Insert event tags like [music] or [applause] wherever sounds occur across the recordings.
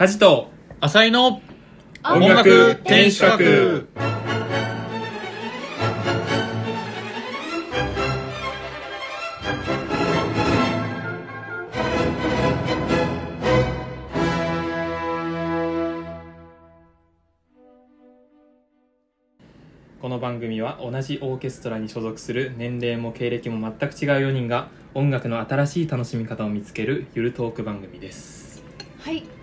カジと浅井の音楽天守閣。この番組は同じオーケストラに所属する年齢も経歴も全く違う4人が音楽の新しい楽しみ方を見つけるゆるトーク番組です。はい、今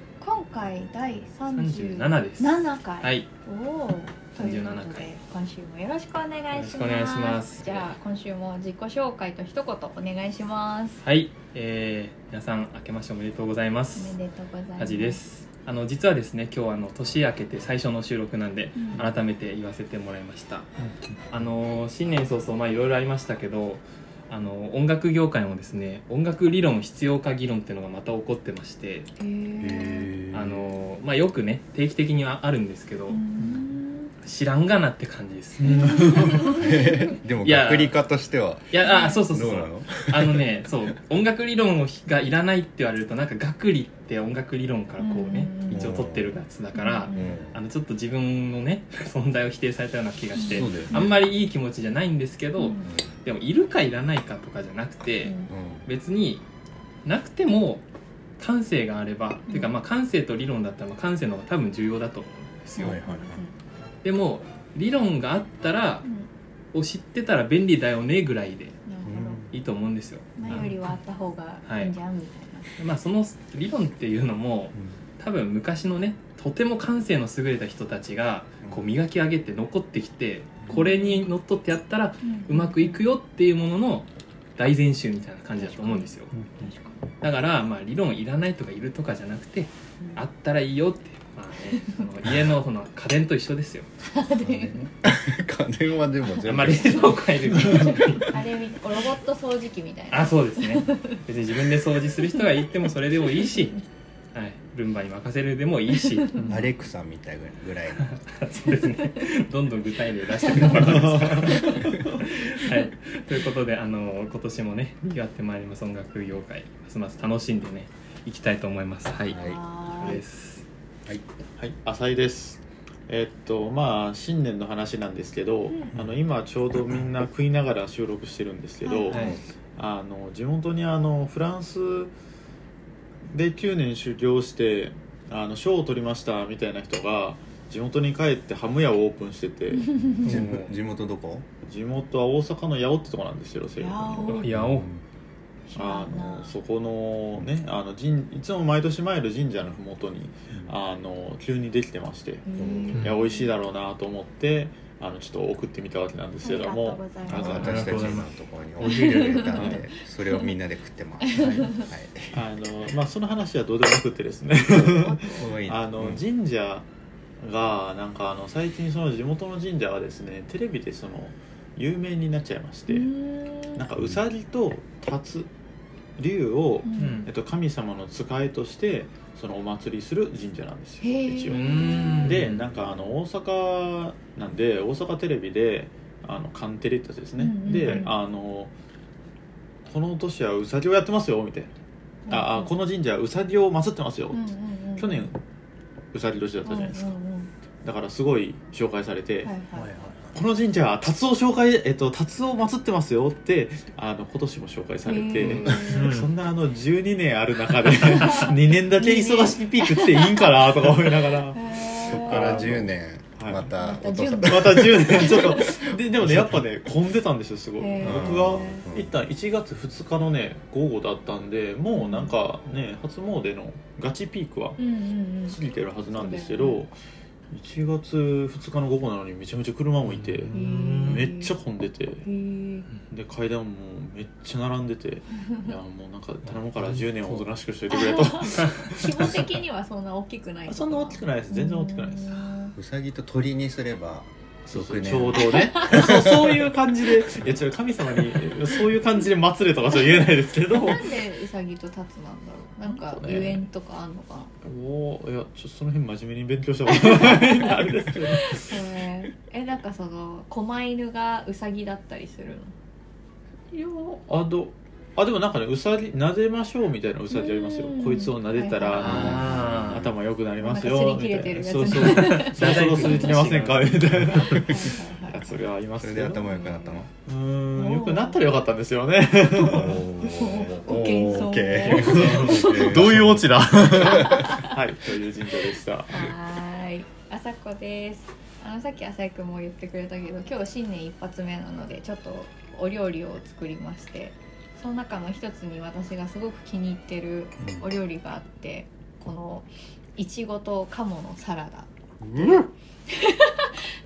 回第37 37です回。はいおお。ということ37回で今週もよろしくお願いします。よろしくお願いしますじゃあ今週も自己紹介と一言お願いします。はい、えー、皆さん明けましておめでとうございまおすめでとうございます。はじですあの実はですね今日はあの年明けて最初の収録なんでうん改めて言わせてもらいました、あの新年早々まあいろいろありましたけどあの音楽業界もですね音楽理論必要か議論っていうのがまた起こってまして。あの、まあ、よくね定期的にはあるんですけど、うーん知らんがなって感じです、[laughs] でもいや学理科としてはいや [laughs] あそうそうそうそう。どうなの？あのねそう。音楽理論をがいらないって言われるとなんか学理って音楽理論からこうねうん。一応取ってるやつだから、うん。あのちょっと自分のね存在を否定されたような気がして、ね。あんまりいい気持ちじゃないんですけど、うん。でもいるかいらないかとかじゃなくて、うん。別になくても感性があれば、っていうかまあ感性と理論だったらまあ感性の方が多分重要だと思うんですよ、はいはいはいでも理論があったらうん。を知ってたら便利だよねぐらいでいいと思うんですよ。前よりはあった方がい。いんじゃんみたいな。まあその理論っていうのも多分昔のねとても感性の優れた人たちがこう磨き上げて残ってきてこれにのっとってやったらうまくいくよっていうものの大全集みたいな感じだと思うんですよ。だからまあ理論いらないとかいるとかじゃなくてあったらいいよってまあねその家のその家電と一緒ですよ [laughs] 家電はでもあ全ま冷蔵庫入るあれみロボット掃除機みたいな。あそうですね別に自分で掃除する人がいてもそれでもいいし、はい、ルンバに任せるでもいいしアレクサみたいぐらいの [laughs] そうですね。どんどん具体例出してくれもらってますから。はい。ということで、あの、今年もね、賑わってまいります音楽業界、ますます楽しんでね、いきたいと思います。はい。はい以上です。はい。はい。浅井です。えっとまあ新年の話なんですけど、うん。あの今ちょうどみんな食いながら収録してるんですけど、はい。はい。あの地元にあのフランスで9年修行してあの賞を取りましたみたいな人が地元に帰ってハム屋をオープンしてて。地 [laughs] 地元どこ？地元は大阪の八尾ってとこなんですよ正確に八尾あのそこのねあの神いつも毎年参る神社の麓にあの急にできてましていや美味しいだろうなと思ってあのちょっと送ってみたわけなんですけども。私たちのところにお昼入れたんでそれをみんなで食ってます。はい。あの、まあ、その話はどうでもよくてですね。あの、うん。神社がなんかあの最近その地元の神社がですねテレビでその有名になっちゃいまして、なんかうさぎと竜竜を、ううん。んえっ。と、神様の使いとしてそのお祭りする神社なんですよ一応。ん。でなんかあの大阪なんで大阪テレビであのカンテレってやつですね、うんうんうん。であのこの年はうさぎをやってますよみたいな、ああこの神社はうさぎを祀ってますよ、うんうんうん。去年うさぎ年だったじゃないですか、うんうんうん。だからすごい紹介されて、はいはいこの神社は達を紹介えっと達を祀ってますよってあの今年も紹介されて、そんなあの12年ある中で [laughs] 2年だけ忙しいピーク来ていいんかなとか思いながら。そこから10年はいまたまたお父さん。10また10年ちょっと。ででもね [laughs] やっぱね混んでたんですよすごい。僕が行った1月2日のね午後だったんでもうなんかね初詣のガチピークはうんうんうん。過ぎてるはずなんですけど、そうだよ1月2日の午後なのにめちゃめちゃ車もいて、ん。めっちゃ混んでてで階段もめっちゃ並んでて [laughs] いやもうなんか頼むから10年おとなしくしといてくれと。規模的にはそんな大きくないそんな大きくないです。全然大きくないです。うんうさぎと鳥にすればそうそう。6年ちょうどね。[laughs] そうそういう感じでいやちょっと神様にそういう感じで祭れとかちょっと言えないですけど。なんでウサギとタツなんだろう。なんかゆえんとかあんのか。なおーいやちょっとその辺真面目に勉強したことないあれですけど。えー。えなんかその狛犬がウサギだったりするの？いやあのあでもなんかねうさぎ撫でましょうみたいなうさぎありますよ。うん。こいつを撫でたら、はいああー。の頭良くなりますよ。擦り切れてるやつ。そうそう。[laughs] そろそろ擦り切れませんか？みたいな。はいはいはいやつがありますそれで頭良くなったの？うーんよくなったらよかったんですよね。ご謙遜どういうオチだ？[laughs] はいという神社でした。はーい、あさこです。あのさっき浅井くんも言ってくれたけど、今日新年一発目なのでちょっとお料理を作りまして、その中の一つに私がすごく気に入ってるお料理があって、このいちごと鴨のサラダ。[laughs]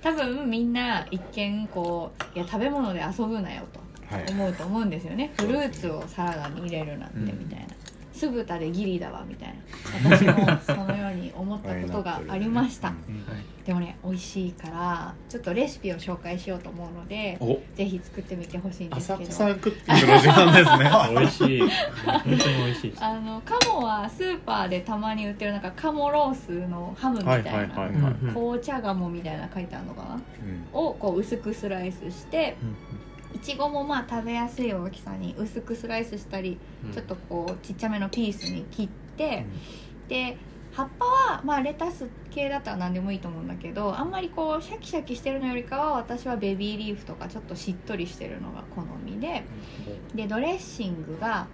多分みんな一見こういや食べ物で遊ぶなよとはい。思うと思うんですよね。フルーツをサラダに入れるなんてうんみたいな、酢豚でギリだわみたいな。[laughs] 私もそのように思ったことがありました、うん。でもね美味しいからちょっとレシピを紹介しようと思うのでお。ぜひ作ってみてほしいんですけど。朝子さんクッキングの時間ですね。[laughs] 美味しい。本当に美味しいあの鴨はスーパーでたまに売ってるなんか鴨ロースのハムみたいな、紅茶鴨みたいなの書いてあるのかな？うん。をこう薄くスライスしていちごもまあ食べやすい大きさに薄くスライスしたり、うん。ちょっとこうちっちゃめのピースに切って、で葉っぱはまあレタス系だったら何でもいいと思うんだけどあんまりこうシャキシャキしてるのよりかは私はベビーリーフとかちょっとしっとりしてるのが好みででドレッシングが、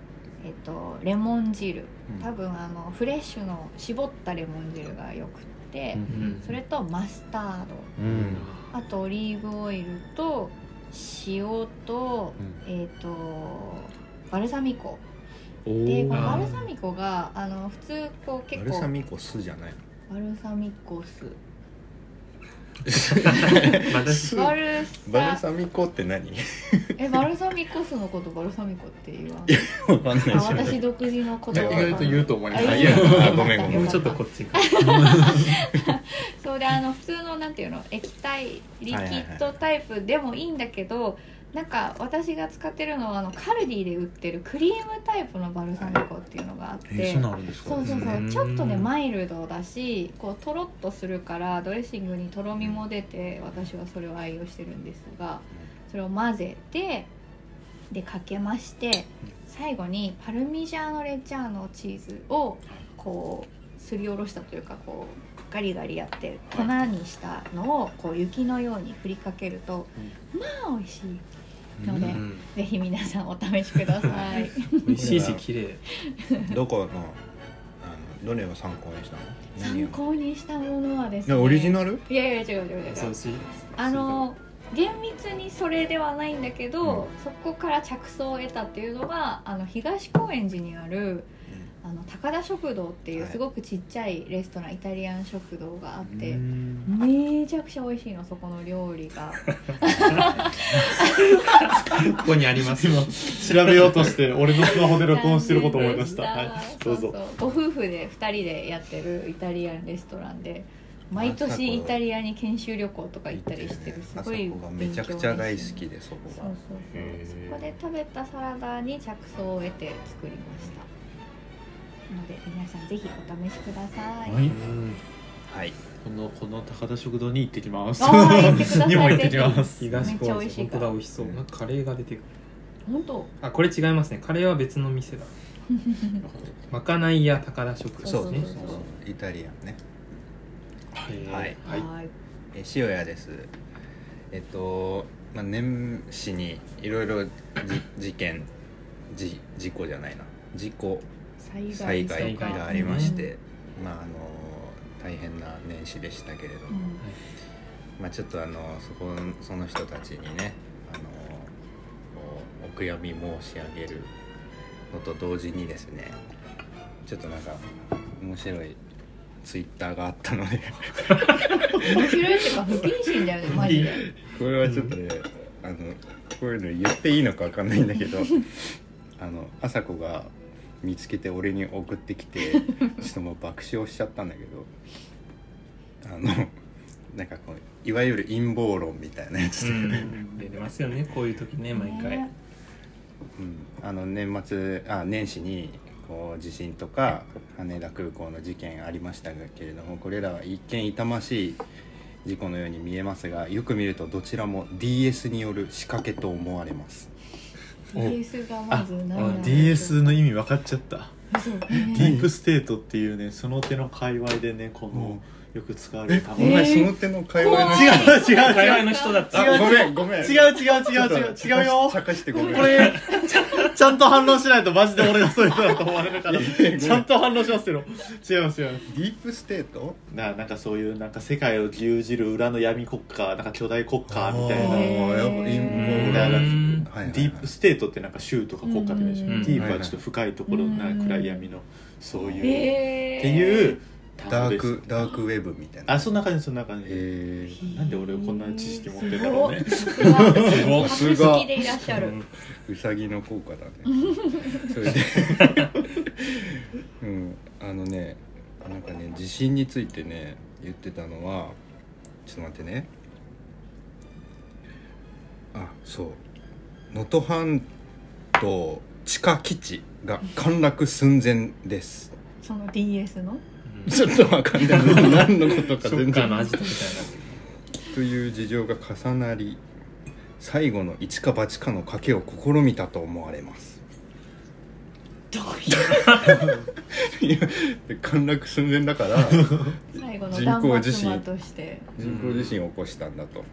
えっと、レモン汁。多分あのフレッシュの絞ったレモン汁がよくって、うん。それとマスタード。うん。あとオリーブオイルと塩と、えっ、とバルサミコ。おでこのーバルサミコがあの普通こう結構。バルサミコ酢じゃないバルサミコ酢。私 [laughs] バルサバルサミコって何？えバルサミコ酢のこと？バルサミコって言わん？わかんないあし私独自の言葉。意外と言うと思います。いやあごめんごめん。もうちょっとこっちが [laughs] そうであの普通のなんていうの？液体リキッドタイプでもいいんだけど、なんか私が使ってるのはあのカルディで売ってるクリームタイプのバルサミコっていうのがあって、えーそうそうそうう。ん。ちょっとねマイルドだしこうとろっとするからドレッシングにとろみも出て私はそれを愛用してるんですがそれを混ぜてでかけまして最後にパルミジャーノ・レッジャーノチーズをこうすりおろしたというかこうガリガリやって粉にしたのをこう雪のように振りかけるとまあ美味しいので、うん。ぜひ皆さんお試しください。美味しいし綺麗。どこのあのどれを参考にしたの？参考にしたものはですね。ねオリジナル？いやいや違う違う違う。そうしあの厳密にそれではないんだけど、そこから着想を得たっていうのがあの東高円寺にあるあの高田食堂っていうはい。すごくちっちゃいレストラン、イタリアン食堂があって、うん。めちゃくちゃ美味しいのそこの料理が。ここにあります。今調べようとして俺のスマホで録音してること思いました。[laughs] はい。どうぞ。ご夫婦で2人でやってるイタリアンレストランで毎年イタリアに研修旅行とか行ったりしてるすごいめちゃくちゃ大好きでそこが。そこで食べたサラダに着想を得て作りましたので皆さんぜひお試しください、はい。はい。このこの高田食堂に行ってきます。あー行ってください。[laughs] にも行ってきます。東めっちゃ高本当美味しいから。だ美味しそうなんかカレーが出てくる本当？あこれ違いますね。カレーは別の店だ。[laughs] まかない屋高田食堂。そうね。そうそうイタリアンね。はい。はい。え塩屋です。えっと、まあ、年始にいろいろじ事件じ事故じゃないな。事故災災害がありまして、まああの大変な年始でしたけれども、うん。まあちょっとあのそこその人たちにねあのお悔やみ申し上げるのと同時にですねちょっとなんか面白いツイッターがあったので。面白いっていうか不謹慎だよねマジで。[laughs] これはちょっとねあのこういうの言っていいのかわかんないんだけどあの朝子が見つけて俺に送ってきて [laughs] ちょっともう爆笑しちゃったんだけどあのなんかこういわゆる陰謀論みたいなやつ。で、うん出ますよねこういう時ね毎回。ねうん、あの年末あ年始にこう地震とか羽田空港の事件ありましたけれどもこれらは一見痛ましい事故のように見えますがよく見るとどちらも DS による仕掛けと思われます DS がまず何な。のあ DS の意味分かっちゃった。嘘ディープステートっていうねその手の界隈でねこのよく使われる単語えお前その手の会話の違う違う違う。会話の人だった。あごめんごめん。違う違う違う違う。違うよ。茶化してごめんこれちゃんと反応しないとマジで俺がそういう人だと思われるから。[laughs] ちゃんと反応しますよ。違います違います。ディープステート？ななんかそういうなんか世界を牛耳る裏の闇国家なんか巨大国家みたいな。あーやっぱ今うんだからうん。はいはいディープステートってなんか州とか国家でしょ。うん。ディープはちょっと深いところうん。な暗い闇のそういう。っていう単ダークダークウェブみたいな。あそんな感じそんな感じ。えー。なんで俺こんな知識持ってんだろうねすごい。さすごがさすが好きでい。らっしゃるうさぎの効果だね。[laughs] それで。うん。あのねなんかね地震についてね言ってたのはちょっと待ってね。あそう。能登半島地下基地が陥落寸前です。その DS の？ちょっとわかんない。[laughs] 何のことかショ全然ッカーのアジトみたいという事情が重なり最後の一か八かの賭けを試みたと思われます。どういう？[laughs] いや陥落寸前だから最後の人断工地震末魔として。人工地震を起こしたんだと、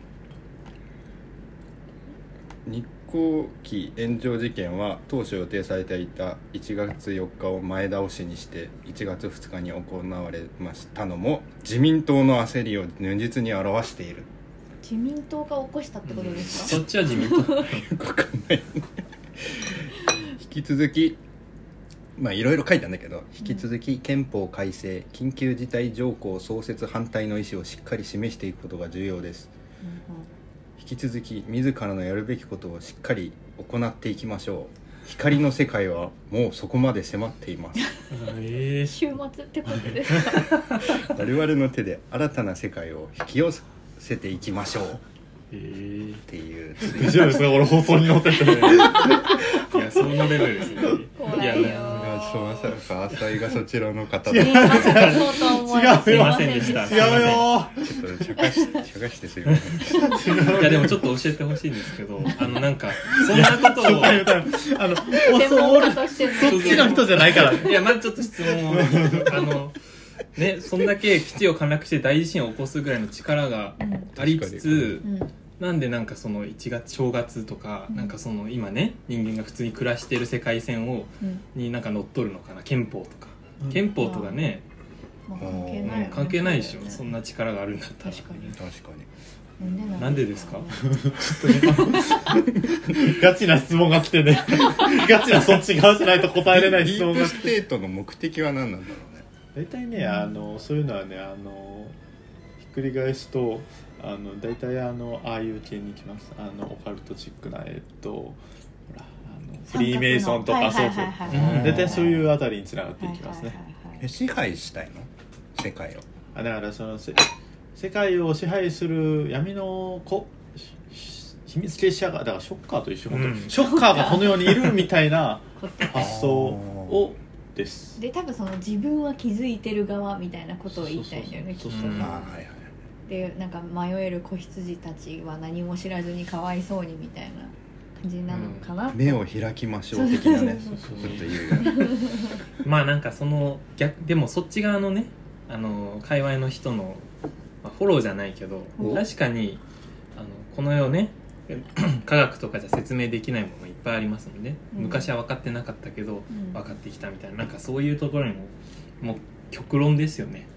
日航機炎上事件は当初予定されていた1月4日を前倒しにして1月2日に行われましたのも自民党の焦りを如実に表している。自民党が起こしたってことですか？[laughs] そっちは自民党よくわかんない。[laughs] 引き続きまあいろいろ書いたんだけど引き続き憲法改正緊急事態条項創設反対の意思をしっかり示していくことが重要です引き続き自らのやるべきことをしっかり行っていきましょう。光の世界はもうそこまで迫っています。ええ週末ってことで。す [laughs] か我々の手で新たな世界を引き寄せていきましょう。っえていう。大丈夫ですか俺放送に載せてえ [laughs] いやそんなレベルですね。怖いよいやそうまさか？浅井がそちらの方。ねだまさかそうすいませんでした。違うよちょっと茶化し茶化してすいません。いやでもちょっと教えてほしいんですけど [laughs] あのなんかそんなことを。あのそっちの人じゃないから。いやまずちょっと質問を。あのねそんだけ基地を陥落して大地震を起こすぐらいの力がありつつうんなんでなんかその1月正月とかなんかその今ね人間が普通に暮らしてる世界線をうん。になんか乗っ取るのかな憲法とか。うん。憲法とかね。まあ関係ないよね。関係ないでしょ。ね。そんな力があるんだったら。確かに。確かに。なんでなんでですか？[laughs] ガチな質問が来てね。[laughs] ガチなそっち側じゃないと答えれない質問が。ディープステートの目的は何なんだろうね？大体ねあのそういうのはねあのひっくり返すとあの大体あのああいう系に行きます。あのオカルトチックなえっとほらあのフリーメイソンとかそうそうう。ん。大体そういうあたりにつながっていきますね。え支配したいの？世界を。あだからそのせ世界を支配する闇のこし秘密結社がだからショッカーと一緒、うん。ショッカーがこの世にいるみたいな発想をです。で多分その自分は気づいてる側みたいなことを言いたいんだよねきっとそうん。はいはいでなんか迷える子羊たちは何も知らずにかわいそうにみたいな感じなのかな、目を開きましょう的なね。ちょっと言うまあなんかその逆でもそっち側のねあの界隈の人の、まあ、フォローじゃないけどお。確かにあのこの世ね [clears throat] 科学とかじゃ説明できないものいっぱいありますので、うん。昔は分かってなかったけどうん。分かってきたみたいな。なんかそういうところにももう極論ですよね、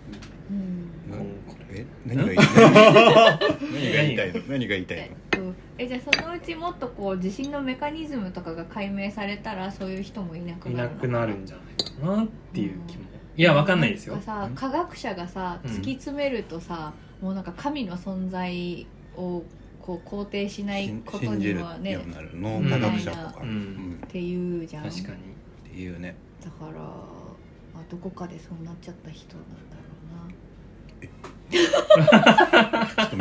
うんえ [laughs] 何が言いたいの？何が言いたいの？何が言いたいえの？えじゃあそのうちもっとこう地震のメカニズムとかが解明されたらそういう人もいなくいななくなるんじゃないかなっていう気も。いや分かんないですよ。なんかさ科学者がさうん。突き詰めるとさ、もうなんか神の存在をこう肯定しないこと信じるよにはねうにな。る脳科学者とか、うん。うんっていうじゃん。確かに。っていうね。だから、まあ、どこかでそうなっちゃった人なんだちょっと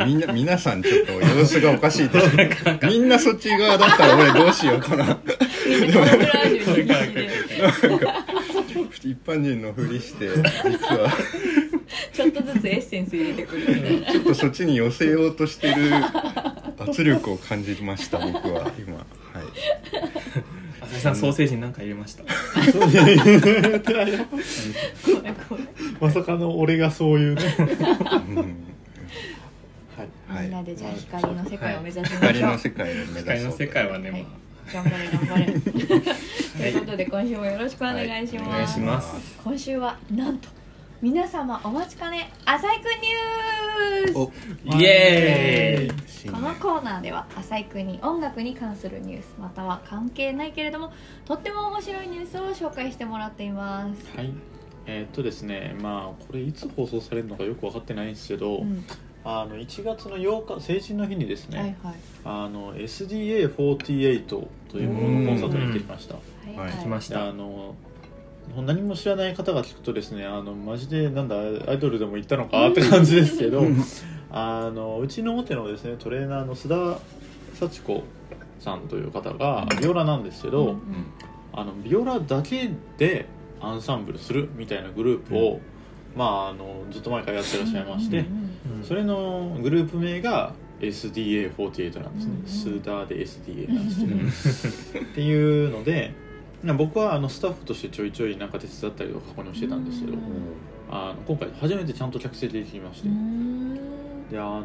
みんな皆さんちょっと様子がおかしいです。ねみんなそっち側だったら俺どうしようかな。[laughs] 一般人のふりして実は。ちょっとずつエッセンス入れてくる。みたいなちょっとそっちに寄せようとしてる圧力を感じました僕は今。はい林さんソーセージに何か入れました。そういやいまさかの俺がそういうね。うん。はい。はいみんなでじゃあ光の世界を目指しましょう、光の世界を目指そう光の世界はね、はい。ま頑張れ頑張れ。ということで今週もよろしくお願いします,、あお願いします。今週はなんと皆様お待ちかね浅井くんニューおスイエーイ。新このコーナーでは浅井くんに音楽に関するニュースまたは関係ないけれどもとっても面白いニュースを紹介してもらっています、はい。えーっとですねまあこれいつ放送されるのかよく分かってないんですけど、うん。あの1月の8日成人の日にですね、はいはい。あの SDA48 というもののコンサートに行ってきました。はいはい。来ましでたあの何も知らない方が聞くとですねあのマジでなんだアイドルでも行ったのかって感じですけどあのうちの表のですねトレーナーの須田幸子さんという方がビオラなんですけど、うん。うんあのビオラだけでアンサンブルするみたいなグループを、まああのずっと前からやってらっしゃいまして、うんうんうんそれのグループ名が SDA48 なんですね、うんうんスーダーで SDA なんですけど。っていうのでな僕はあのスタッフとしてちょいちょいなんか手伝ったりとか過去にしてたんですけど、うん。あの今回初めてちゃんと客席できまして、うん。であの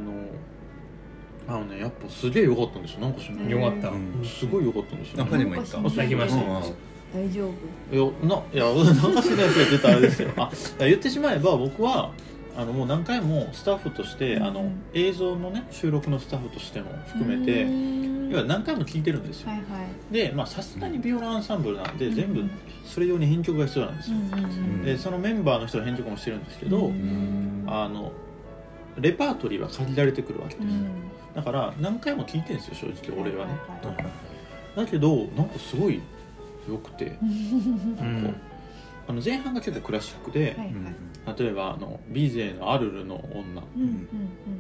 あのねやっぱすげえ良かったんですよ。なんかしよかった、うん。すごい良かったんですよ、中ね、にも行ったあ行きました。うん。大丈夫。いや [laughs] ないやなんかしないですよ絶対あれですよ。あ言ってしまえば僕はあのもう何回もスタッフとして、あのうん映像のね収録のスタッフとしても含めて、うん。要は何回も聞いてるんですよ、はいはい。でまあさすがにビオラアンサンブルなんでうん。全部それ用に編曲が必要なんですよ、でそのメンバーの人が編曲もしてるんですけど、うんあのレパートリーは限られてくるわけです、うん。だから何回も聞いてるんですよ正直俺はね、だけどなんかすごい良くて、うん。こうあの前半が結構クラシックで、はいはい。例えばあのビーゼのアルルの女。うんうん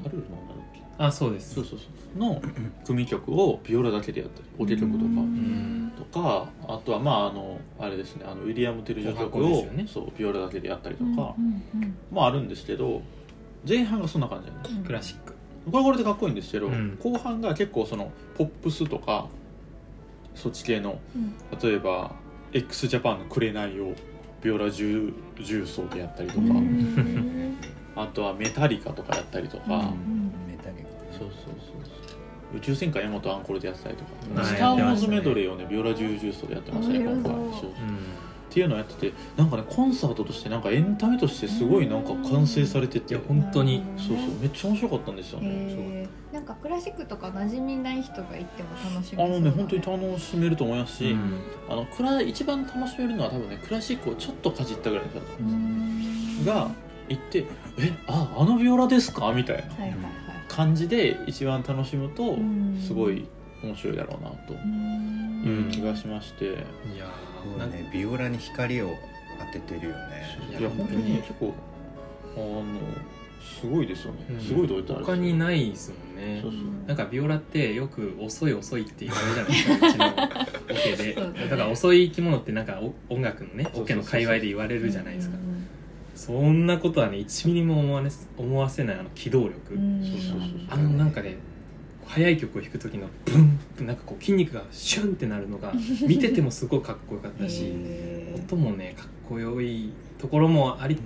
アルルの女だっけ？あそうです。そうそうそう。の [clears throat] 組曲をビオラだけでやったりオケ曲とか、うん。とかあとはまああのあれですねあのウィリアム・テルジョ曲を、ね。そうビオラだけでやったりとうんかうんうん。もあるんですけど前半がそんな感じなんです。うんクラシック。これこれでかっこいいんですけど、うん。後半が結構そのポップスとかそっち系のうん。例えば x ジャパンの「紅」をビオラ重重奏でやったりとか、うん。あとはメタリカとかやったりとか、うん。メタリそうそうそうそう宇宙戦艦ヤマトアンコールでやってたりとか「はいスター・ウォーズ」メドレーをねビオラ重重奏でやってましたね今回。そうそう。うんっていうのをやっててなんかねコンサートとしてなんかエンタメとしてすごいなんか完成されてて。いや本当に。そうそう。めっちゃ面白かったんですよね、なんかクラシックとか馴染みない人が行っても楽しそうあのね本当に楽楽しめると思いますし、うん。あのクラ一番楽しめるのは多分ねクラシックをちょっとかじったぐらいだと思うんですが行って「えああのビオラですか?」みたいな感じで一番楽しむとうん。すごい面白いだろうなとうん。いう気がしまして、いやーなんか。ねビオラに光を当ててるよね。いやいや本当に。結構あのすごいですよね、うん。すごいと言ったら他にないですもんね。そうそう。なんかビオラってよく遅い遅いって言われるじゃないですか [laughs] うちのオケで。ね。だから遅い生き物ってなんかお音楽のねオケの界隈で言われるじゃないですか。うんそんなことはね1ミリも思わ,、ね、思わせないあの機動力、うんそうそうそう。あのなんかね速い曲を弾く時のブンってなんかこう筋肉がシュンってなるのが [laughs] 見ててもすごいかっこよかったし音もねかっこよいところもあり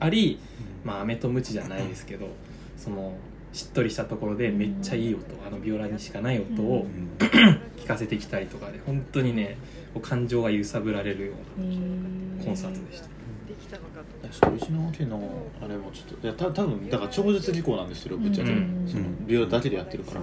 ありまあ飴とムチじゃないですけどそのしっとりしたところでめっちゃいい音あのビオラにしかない音を [clears throat] 聞かせてきたりとかで本当にねこう感情が揺さぶられるようへなー。コンサートでしたちょっとうちの家のあれもちょっといやた多分だから超絶技巧なんですよぶっちゃけ、うん。そのビオラだけでやってるから。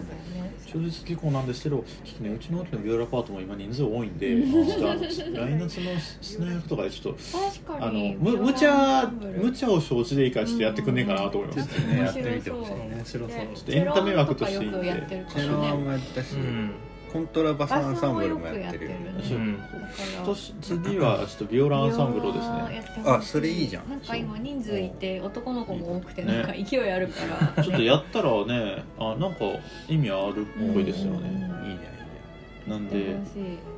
超絶技巧なんですけどちょっとねうちの家のビオラパートも今人数多いんでちょっとあの来夏のスナー役とかでちょっと確かあのにむ無茶無茶を承知でいいからちょっとやってくんねえかなと思います、ねやってみてほしい面面白そう。ね。ちょっとエンタメ枠として。いいんでチェロとかよくやってるからチェロねもやったし、うんコントラバスアンサンブルもやってるよね。う。うん。だから今年次はちょっとビオラアンサンブルをですね。あそれいいじゃん。なんか今人数いて男の子も多くてね。なんか勢いあるから。[laughs] ちょっとやったらねあなんか意味あるっぽいですよね。うん。いいねいいね。なんでほしい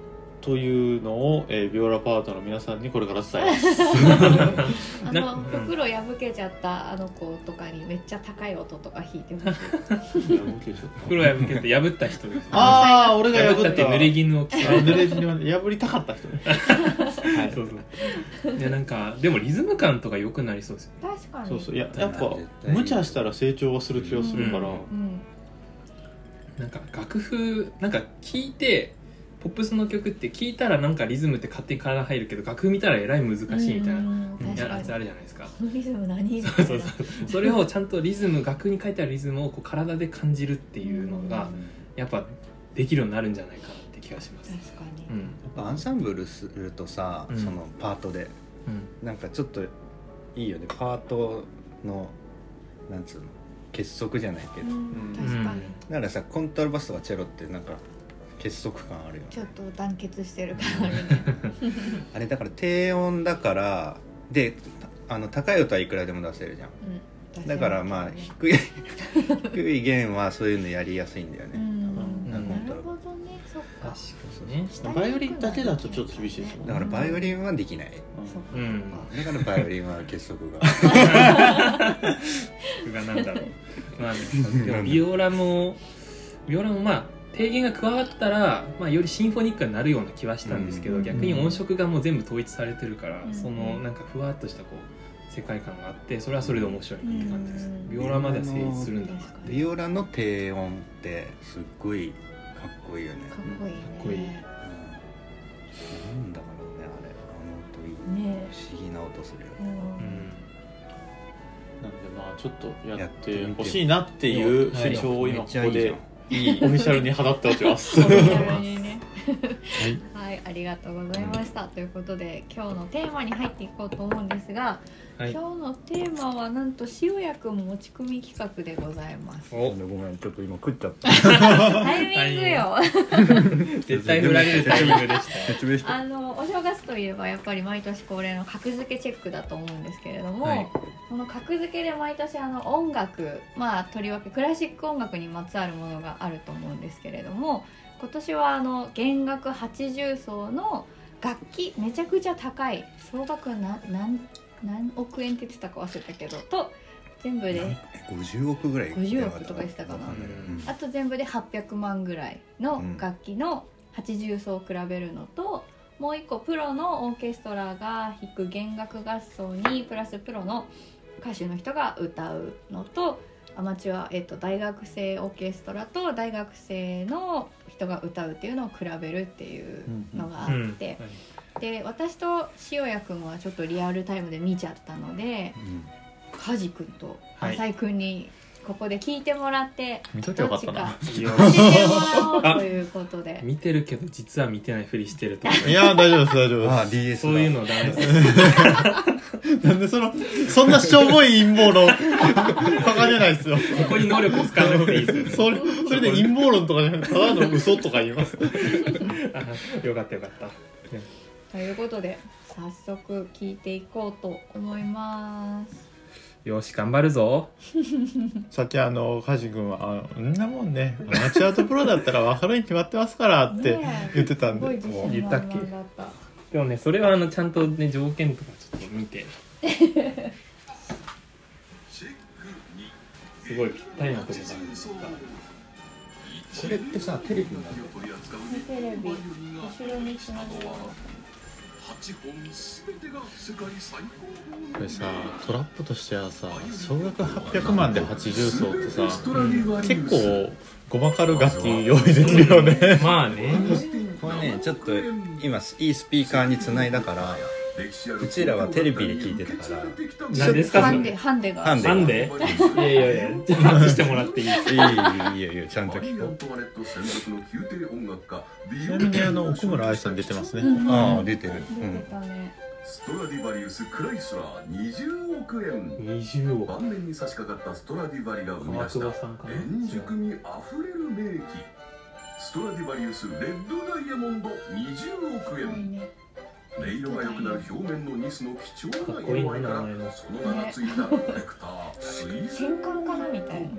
というのを、えービオラパートの皆さんにこれから伝えます。[laughs] あなの袋破けちゃったあの子とかにめっちゃ高い音とか弾いてほしい。[laughs] 袋破けて破った人ですああ俺が破っ破ったて濡れ衣を着せあ濡れ衣破りたかった人ね。はい。そうそう。でなんかでもリズム感とか良くなりそうですよ。ね確かに。そうそう。いややっぱ無茶したら成長はする気がするから、うんうん。なんか楽譜なんか聞いてポップスの曲って聞いたらなんかリズムって勝手に体入るけど楽譜見たらえらい難しいみたいな。うんやつあるじゃないですか。このリズム何そうそうそう。それをちゃんとリズム楽譜に書いてあるリズムをこう体で感じるっていうのがやっぱできるようになるんじゃないかなって気がします。確かに、うん。やっぱアンサンブルするとさ、うん。そのパートでうん。なんかちょっといいよね。パートのなんつうの結束じゃないけど、うんうん確かに、うん。だからさコントラバスとかチェロってなんか結束感あるよね。ちょっと団結してる感あるね。[laughs] あれだから低音だからであの高い音はいくらでも出せるじゃん。うん。だからまあ低い [laughs] 低い弦はそういうのやりやすいんだよね、うん。なうんるほどね。そっか。確かにバイオリンだけだとちょっと厳しいですもんだからバイオリンはできない。うん。だからバイオリンは結束が。[laughs] がなんだろう。まあでもビオラもビオラもまあ低減が加わったら、まあ、よりシンフォニックになるような気はしたんですけど、うん逆に音色がもう全部統一されてるから、うんそのなんかふわっとしたこう世界観があってそれはそれで面白いって感じです、うんビオラまでは成立するんだなって。ビオラの低音ってすっごいかっこいいよね。かっこいいね。かっこいい。うん。なんだろうねあれ。あの音いい。ね。不思議な音するよね。うん。うん。なんでまあちょっっとやってほしいなっていう主張を今ここでいいオフィシャルに放っておきます。オフィシャルにねはい。はいありがとうございました、ということで今日のテーマに入っていこうと思うんですが、はい。今日のテーマはなんと塩谷くん持ち込み企画でございます。ごめんちょっと今食っちゃった。タイミングよ。絶対振られるタイミングでした。あのお正月といえばやっぱり毎年恒例の格付けチェックだと思うんですけれども、はい。この格付けで毎年あの音楽まあとりわけクラシック音楽にまつわるものがあると思うんですけれども今年はあの弦楽八重奏の楽器めちゃくちゃ高い総額な何何億円って言ってたか忘れたけどと全部でなん50億ぐらい50億とか言ってたかな。あと全部で800万ぐらいの楽器の八重奏を比べるのと、もう一個プロのオーケストラが弾く弦楽合奏にプラスプロの歌手の人が歌うのとアマチュア、えっと大学生オーケストラと大学生の人が歌うっていうのを比べるっていうのがあうんって、で私と塩谷君はちょっとリアルタイムで見ちゃったのでうん。梶君とはい。浅井君にここで聞いてもらって、見といてよかったな。どっちかいや教えてもらおうということで。[laughs] 見てるけど実は見てないふりしてるとかいや大丈夫です大丈夫でああ DS そういうのダメです。す。なんでそのそんなしょぼい陰謀論書かれないですよ。そこに能力使わなくていいですよそれそれで陰謀論とかじゃなくてただの嘘とか言います。[laughs] あよかったよかった。ということで早速聞いていこうと思いますよし頑張るぞ。[laughs] さっきあのカジ君はあんなもんね。アマチュアとプロだったら分かるに決まってますからって言ってたんで。言ったっけ？でもねそれはあのちゃんとね条件とかちょっと見て。[laughs] すごいぴったりなとこがこれってさテレビなの？テレビ後ろにつなぐこれさトラップとしてはさ総額800万で80層ってさ結構ごまかる楽器用意できるよね。まあねこれねちょっと今いいスピーカーにつないだからうちらはテレビで聞いてたから。何ですか？ハンデハンデが。ハンデ。なんでいやいやいやちょっと外してもらっていい？ですいいよいいよいいよちゃんと聞こちなみにあの奥村愛さん出てますね。うん。うああ出てる。出てたね、ストラディバリウス・クライスラー20億円。20億。晩年に差し掛かったストラディバリが生み出した円熟味あふれる名器。ストラディバリウス・レッドダイヤモンド20億円音色が良くな。る表面のニスの貴重な。色合いからその名がついたコレクター水戦艦かなみたいな。イ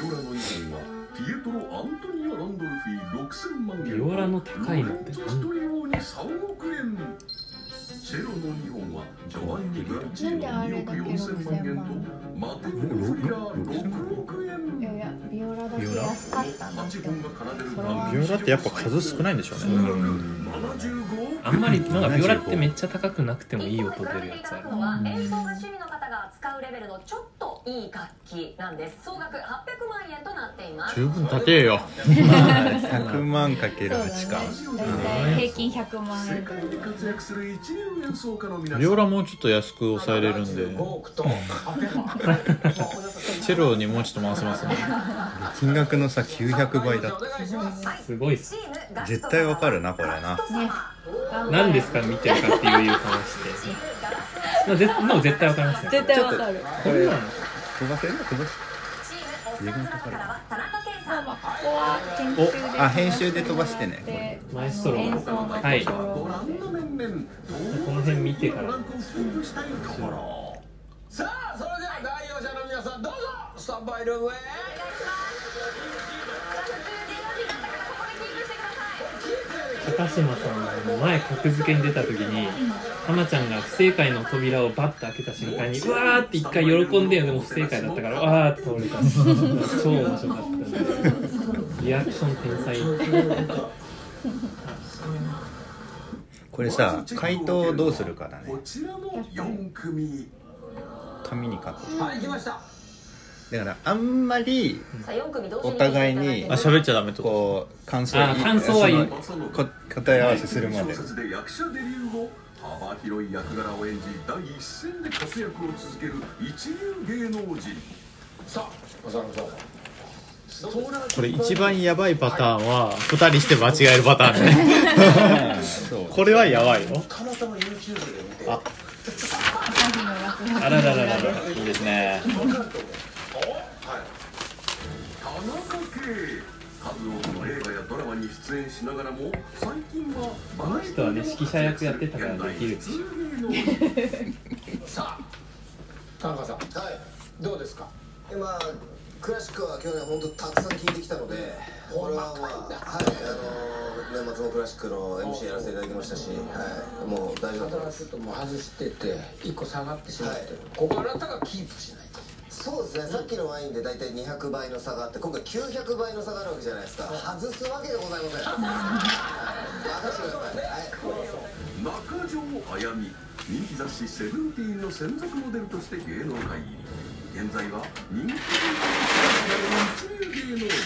オラの以前はピエトロロアントニオ・ランドルフィー6000万円ビオラの高いのって。ローレンツ・ストリオーニ3億円チェロの2本はジョバンニ・ベルチーノ2億4000万円とマテオ・フリラー6億いや円いやビオラだけ安かったなって8本が奏でるそれはビオラってやっぱ数少ないんでしょうね。75億あんまりなんかビオラってめっちゃ高くなくてもいい音出るやつある。のは演奏が趣味の方が使うレベルのちょっといい楽器なんです。総額800万円となっています。十分高えよ。100万かけるそうだ8かね平均100万世円ビオラもうちょっと安く抑えれるんで。5億と800万チェロにもうちょっと回せますね。金額の差900倍だった。すごい。絶対わかるなこれな。ね何ですか見てるかっていう話で [laughs] も絶対わかりますよ。絶対わかる。これ飛ばせる飛ばすチームおっさんさんから。は田中圭さんまあここは編集であ編集で飛ばしてね。でマエストロ。はい。ご覧の面々この辺見てから。さあそれでは代表者の皆さんどうぞ。スタンバイルームへ高島さんの前格付けに出た時に浜ちゃんが不正解の扉をバッと開けた瞬間にうわーって一回喜んででも不正解だったからわーって倒れた。超面白かったリアクション天才。これさ回答どうするかだね。こちらの4組。紙に書くはい行きましただからあんまりさあ4組同時にお互いにあ喋っちゃダメと？こう感想あ感想はいい答え合わせするまで。役者デビュー後幅広い役柄を演じ第一線で活躍を続ける一流芸能人。さあおさらどうぞこれ一番やばいパターンは2人して間違えるパターンね。[laughs] これはやばいよ。たまたま YouTube で見てあ朝日の落書きあららららら。いいですね田中圭数多くの映画やドラマに出演しながらも最近はこの人はね指揮者役やってたからできる。[laughs] さあ田中さん。はい。どうですか？まあクラシックは去年本当たくさん聴いてきたのでこれはまあはいあの年末のクラシックの MC やらせていただきましたし、はい、もう大丈夫だと思いますちょっともう外してて1個下がってしまってる、はい。ここあなたがキープしない。とそうですね。さっきのワインで大体200倍の差があって今回900倍の差があるわけじゃないですか。外すわけでございません。[laughs] はい。任せてください、はい中条あやみ人気雑誌「セブンティーン」の専属モデルとして芸能界入り。現在は人気一流芸能人。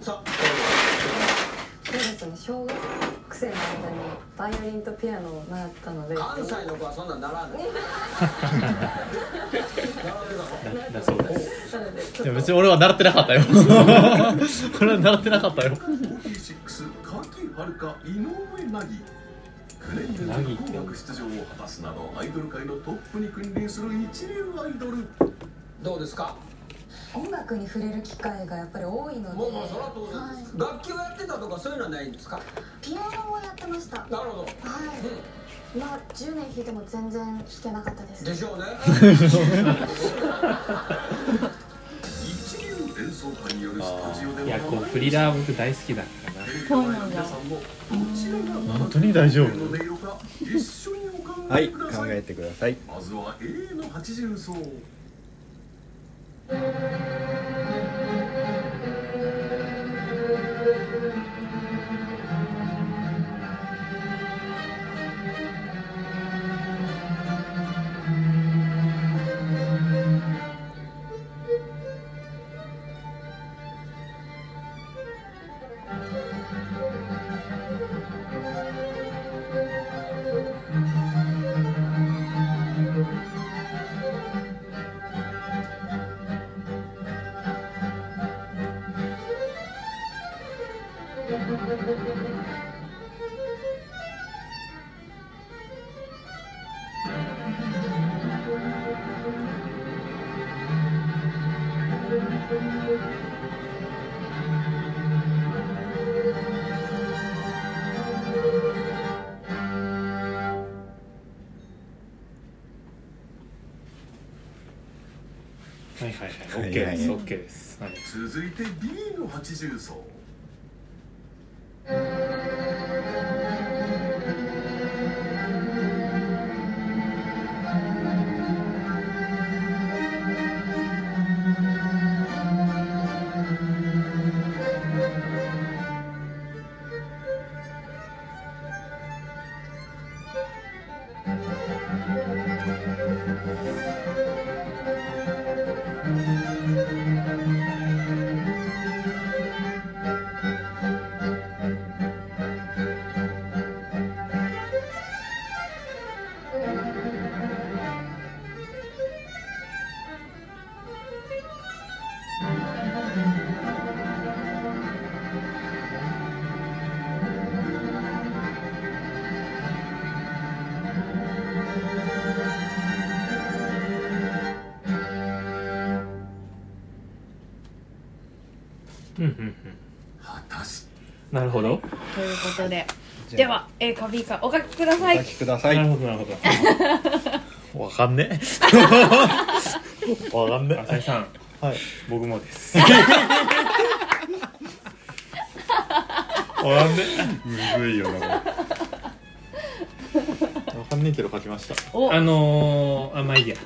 さあそうですね小学生の間にバイオリンとピアノを習ったので。関西の子はそんなんならんねだだそういや別に俺は習ってなかったよ。[laughs] 俺は習ってなかったよ。46柿はるか井上凪。9年連続紅白出場を果たすなどアイドル界のトップに君臨する一流アイドル。どうですか？音楽に触れる機会がやっぱり多いので。まあそれは当然です、楽器をやってたとかそういうのはないんですか？ピアノをやってました。はなるほど、い。まあ10年弾いても全然弾けなかったです。でしょうね。一流演奏家によるスタジオでいやこうフリラー僕大好きだからな。テレビの前の皆さんもどちらが本当に大丈夫。はい。考えてください。まずは A の八重 Thank you. OK です、はい、続いて B の八重奏うんうんいうことで。では A か B かお書きください。お書きください。なるほどなるほど。わかんね [laughs] わかんね浅井さん。はい。僕もです。わかんねむずいよなこわかんねえけど書きました。お。あのー、あまあいいや。ス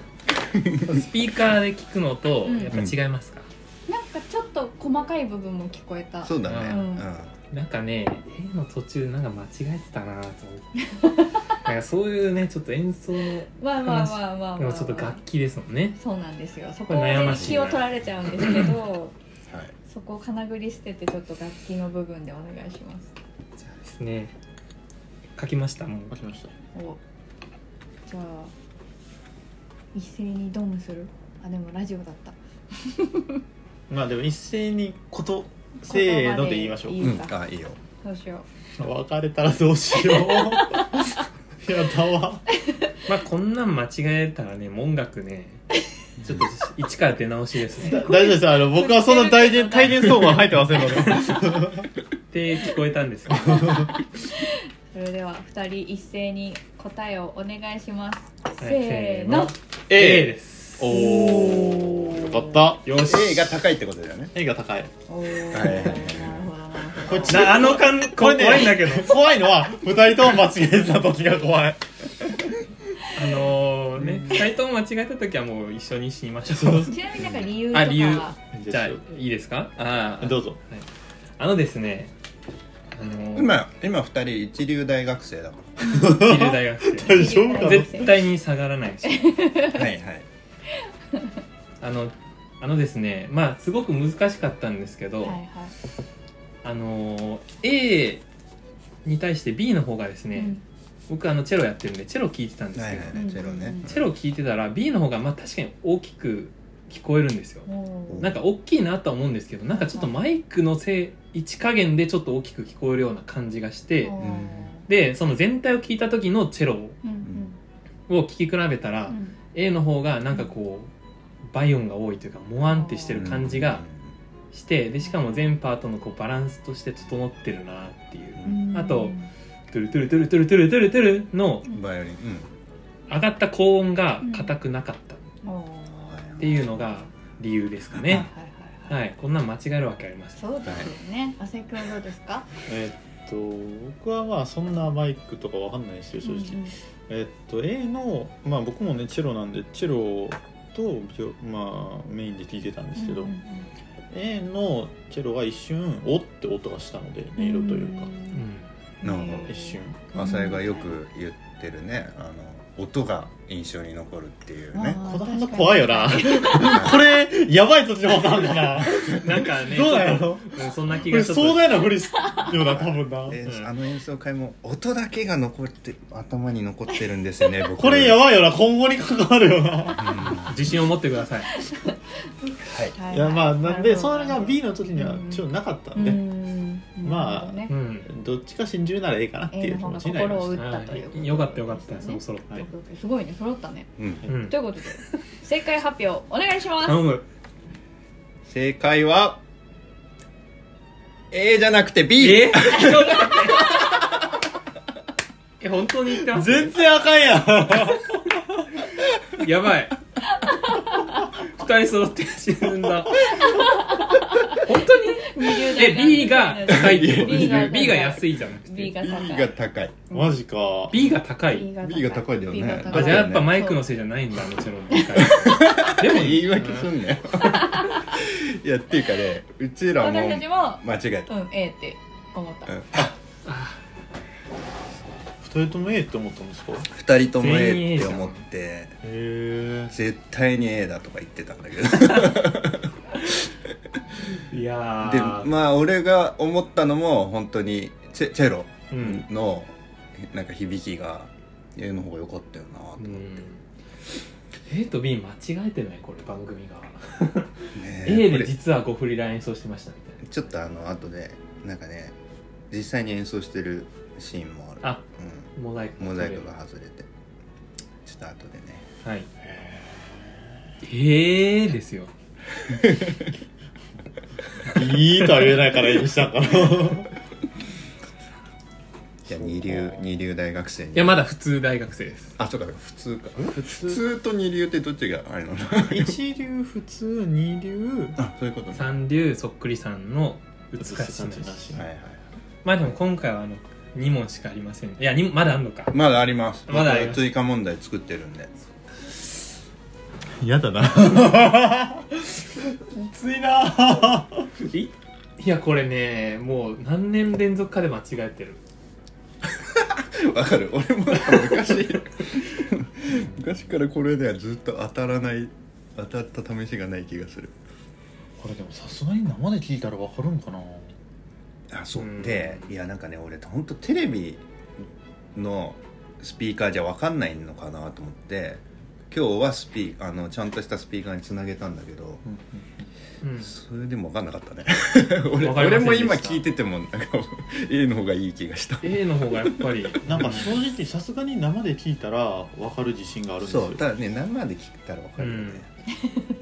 ピーカーで聞くのとうん。やっぱ違いますか、なんかちょっと細かい部分も聞こえた。れそうだね。ううんん。なんかね A の途中なんか間違えてたなと思って。なんかそういうねちょっと演奏のまあまあまあまあちょっと楽器ですもんね。そうなんですよ。そこでしいな。気を取られちゃうんですけどはい。そこをかなぐり捨ててちょっと楽器の部分でお願いします。じゃあですね書きましたもう。書きました。お。じゃあ一斉にドンする？あでもラジオだった。[laughs] まあでも一斉にことせーので言いましょう。うん。あいいよどうしよ別れたらどうしよう。[laughs] やだわ。まあこんなん間違えたらね音楽ねちょっと一から出直しですね。大丈夫です。あの僕はそんな大変大変そうは入ってませんので。って聞こえたんですけどうそれでは二人一斉に答えをお願いします、はいせーの。A です。おおよかった。よし。A が高いってことだよね。A が高い。おー。はいはいはいこっち。なあの感これね怖いんだけど。怖いのは二人とも間違えてた時が怖い。あのー、ね2人とも間違えた時はもう一緒にしましょう。ちなみになんか理由とか。あ理由。はじゃあいいですか？ああどうぞ。あのですねあのー、今今二人一流大学生だか一流大学生。[laughs] 大丈夫かな？絶対に下がらないし。ら [laughs] はいはい。あのあのですねまあすごく難しかったんですけど、はいはいあのー A に対して B の方がですね、うん。僕あのチェロやってるんでチェロ聞いてたんですけど、はいはいはいチェロね。チェロ聞いてたら B の方がまあ確かに大きく聞こえるんですよ。なんか大きいなとは思うんですけどなんかちょっとマイクのせい位置加減でちょっと大きく聞こえるような感じがしてでその全体を聞いた時のチェロうん。を聞き比べたら、うん。うん A の方がなんかこう倍音が多いというかモワンってしてる感じがしてでしかも全パートのこうバランスとして整ってるなっていう。うん。あとトゥルトゥルトゥルトゥルトゥルトゥルトゥルのうんバイオリン。上がった高音が硬くなかった。っていうのが理由ですかね。はいはいはいはい。はい。こんなん間違えるわけありません。そうですよね。浅井君はどうですか？えっと僕はまあそんなマイクとかわかんないですよ正直、うんうん。えっと A のまあ僕もねチェロなんでチェロとまあメインで聴いてたんですけど、うんうん A のチェロが一瞬「お」って音がしたので音色というか。うん。なるほど一瞬浅井がよく言ってるね。あの音が印象に残るっていうね。こだま確かに怖いよな。[laughs] これやばい土地のパターンだな。なんかねどうだよ。うんそんな気がちょっと壮大なふりしような多分な。でうん。あの演奏会も音だけが残って頭に残ってるんですよね僕。これやばいよな。今後に関わるよな。うん自信を持ってください [laughs] はい。はいいやまあなんでそれが B の時にはちょっとなかったんで、うん。まあどね。うん。どっちか信じるなら A かなっていうの気持ちになりまし打ったということはいよかったよかった。ですねそろ。そろってはいすごいね揃ったね。うん。うんということで正解発表お願いします。正解は A じゃなくて B え [laughs] え本当に言ってます？全然あかんやん [laughs] やばい。二二人揃って沈んだ。本当に？え B が高いってこと？B が B が安いじゃなくて B が B 高い。が高い。マジか。B が高い。B が高い。だよね。B があ高い。じゃあやっぱマイクのせいじゃないんだもちろん。でも言い訳すんなよ。[laughs] いやっていうかねうちらも私たちも間違えた。うん A って思った。うん二人とも A って思ったんですか？へ二人とも A って思ってえ絶対に A だとか言ってたんだけど。[laughs] いやでーまあ俺が思ったのも本当にチェチェロうん。のなんか響きが A の方が良かったよなと思って、うん。A と B 間違えてない？これ番組が。ね [laughs] A で実はゴフリラ演奏してましたみたいな。ちょっとあの後でなんかね実際に演奏してるシーンもある。あ。うモザイクん、モザイクが外れて。ちょっと後でね。はい。えー。ですよ。B とは言えないから A にしたんかな。いや二流二流大学生に。いやまだ普通大学生です。あそうか普通か。普普通と二流ってどっちがあれなの？[laughs] 一流普通二流。あそういうことね。三流そっくりさんの美しい美しいはいはい。まあでも今回はあの2問しかありませんいやにまだあんのか。まだあります。まだあります。追加問題作ってるんで。嫌だな。きついな。い？いやこれねもう何年連続かで間違えてる。[laughs] わかる。俺もなんか昔 [laughs] 昔からこれではずっと当たらない当たった試しがない気がする。これでもさすがに生で聞いたらわかるんかなあそううん。でいやなんかね俺本当テレビのスピーカーじゃ分かんないのかなと思って今日はスピあのちゃんとしたスピーカーにつなげたんだけどうんそれでも分かんなかったね。[laughs] 俺俺も今聞いててもなんか A の方がいい気がした。A の方がやっぱり。[laughs] なんか正直さすがに生で聞いたらわかる自信があるんですよ。そうただね生で聞いたら分かるよね、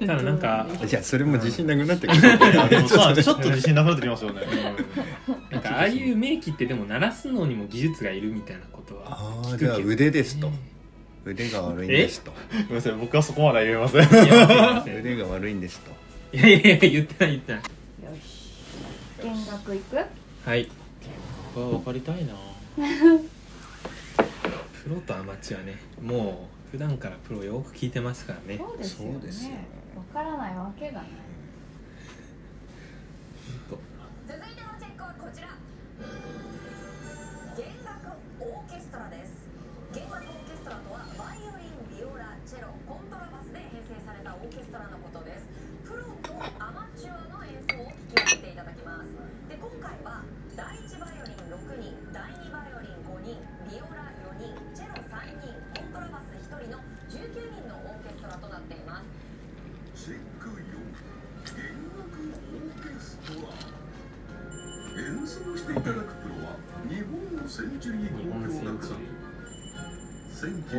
ただなんかいやそれも自信なくなってくる。あでも [laughs] ちょっと自信なくなってきますよね。[laughs] なんかああいう名機ってでも鳴らすのにも技術がいるみたいなことはああ聞くけど。じゃあ腕ですと。腕が悪いんですと。ごめんなさい僕はそこまでは言えません。腕が悪いんですと。いやいやいや言ってない言ってない。よし。見学行く？はい。これは分かりたいな。[laughs] プロとアマチュアね。もう普段からプロよく聞いてますからね。そうですよね。わからないわけがない。ほん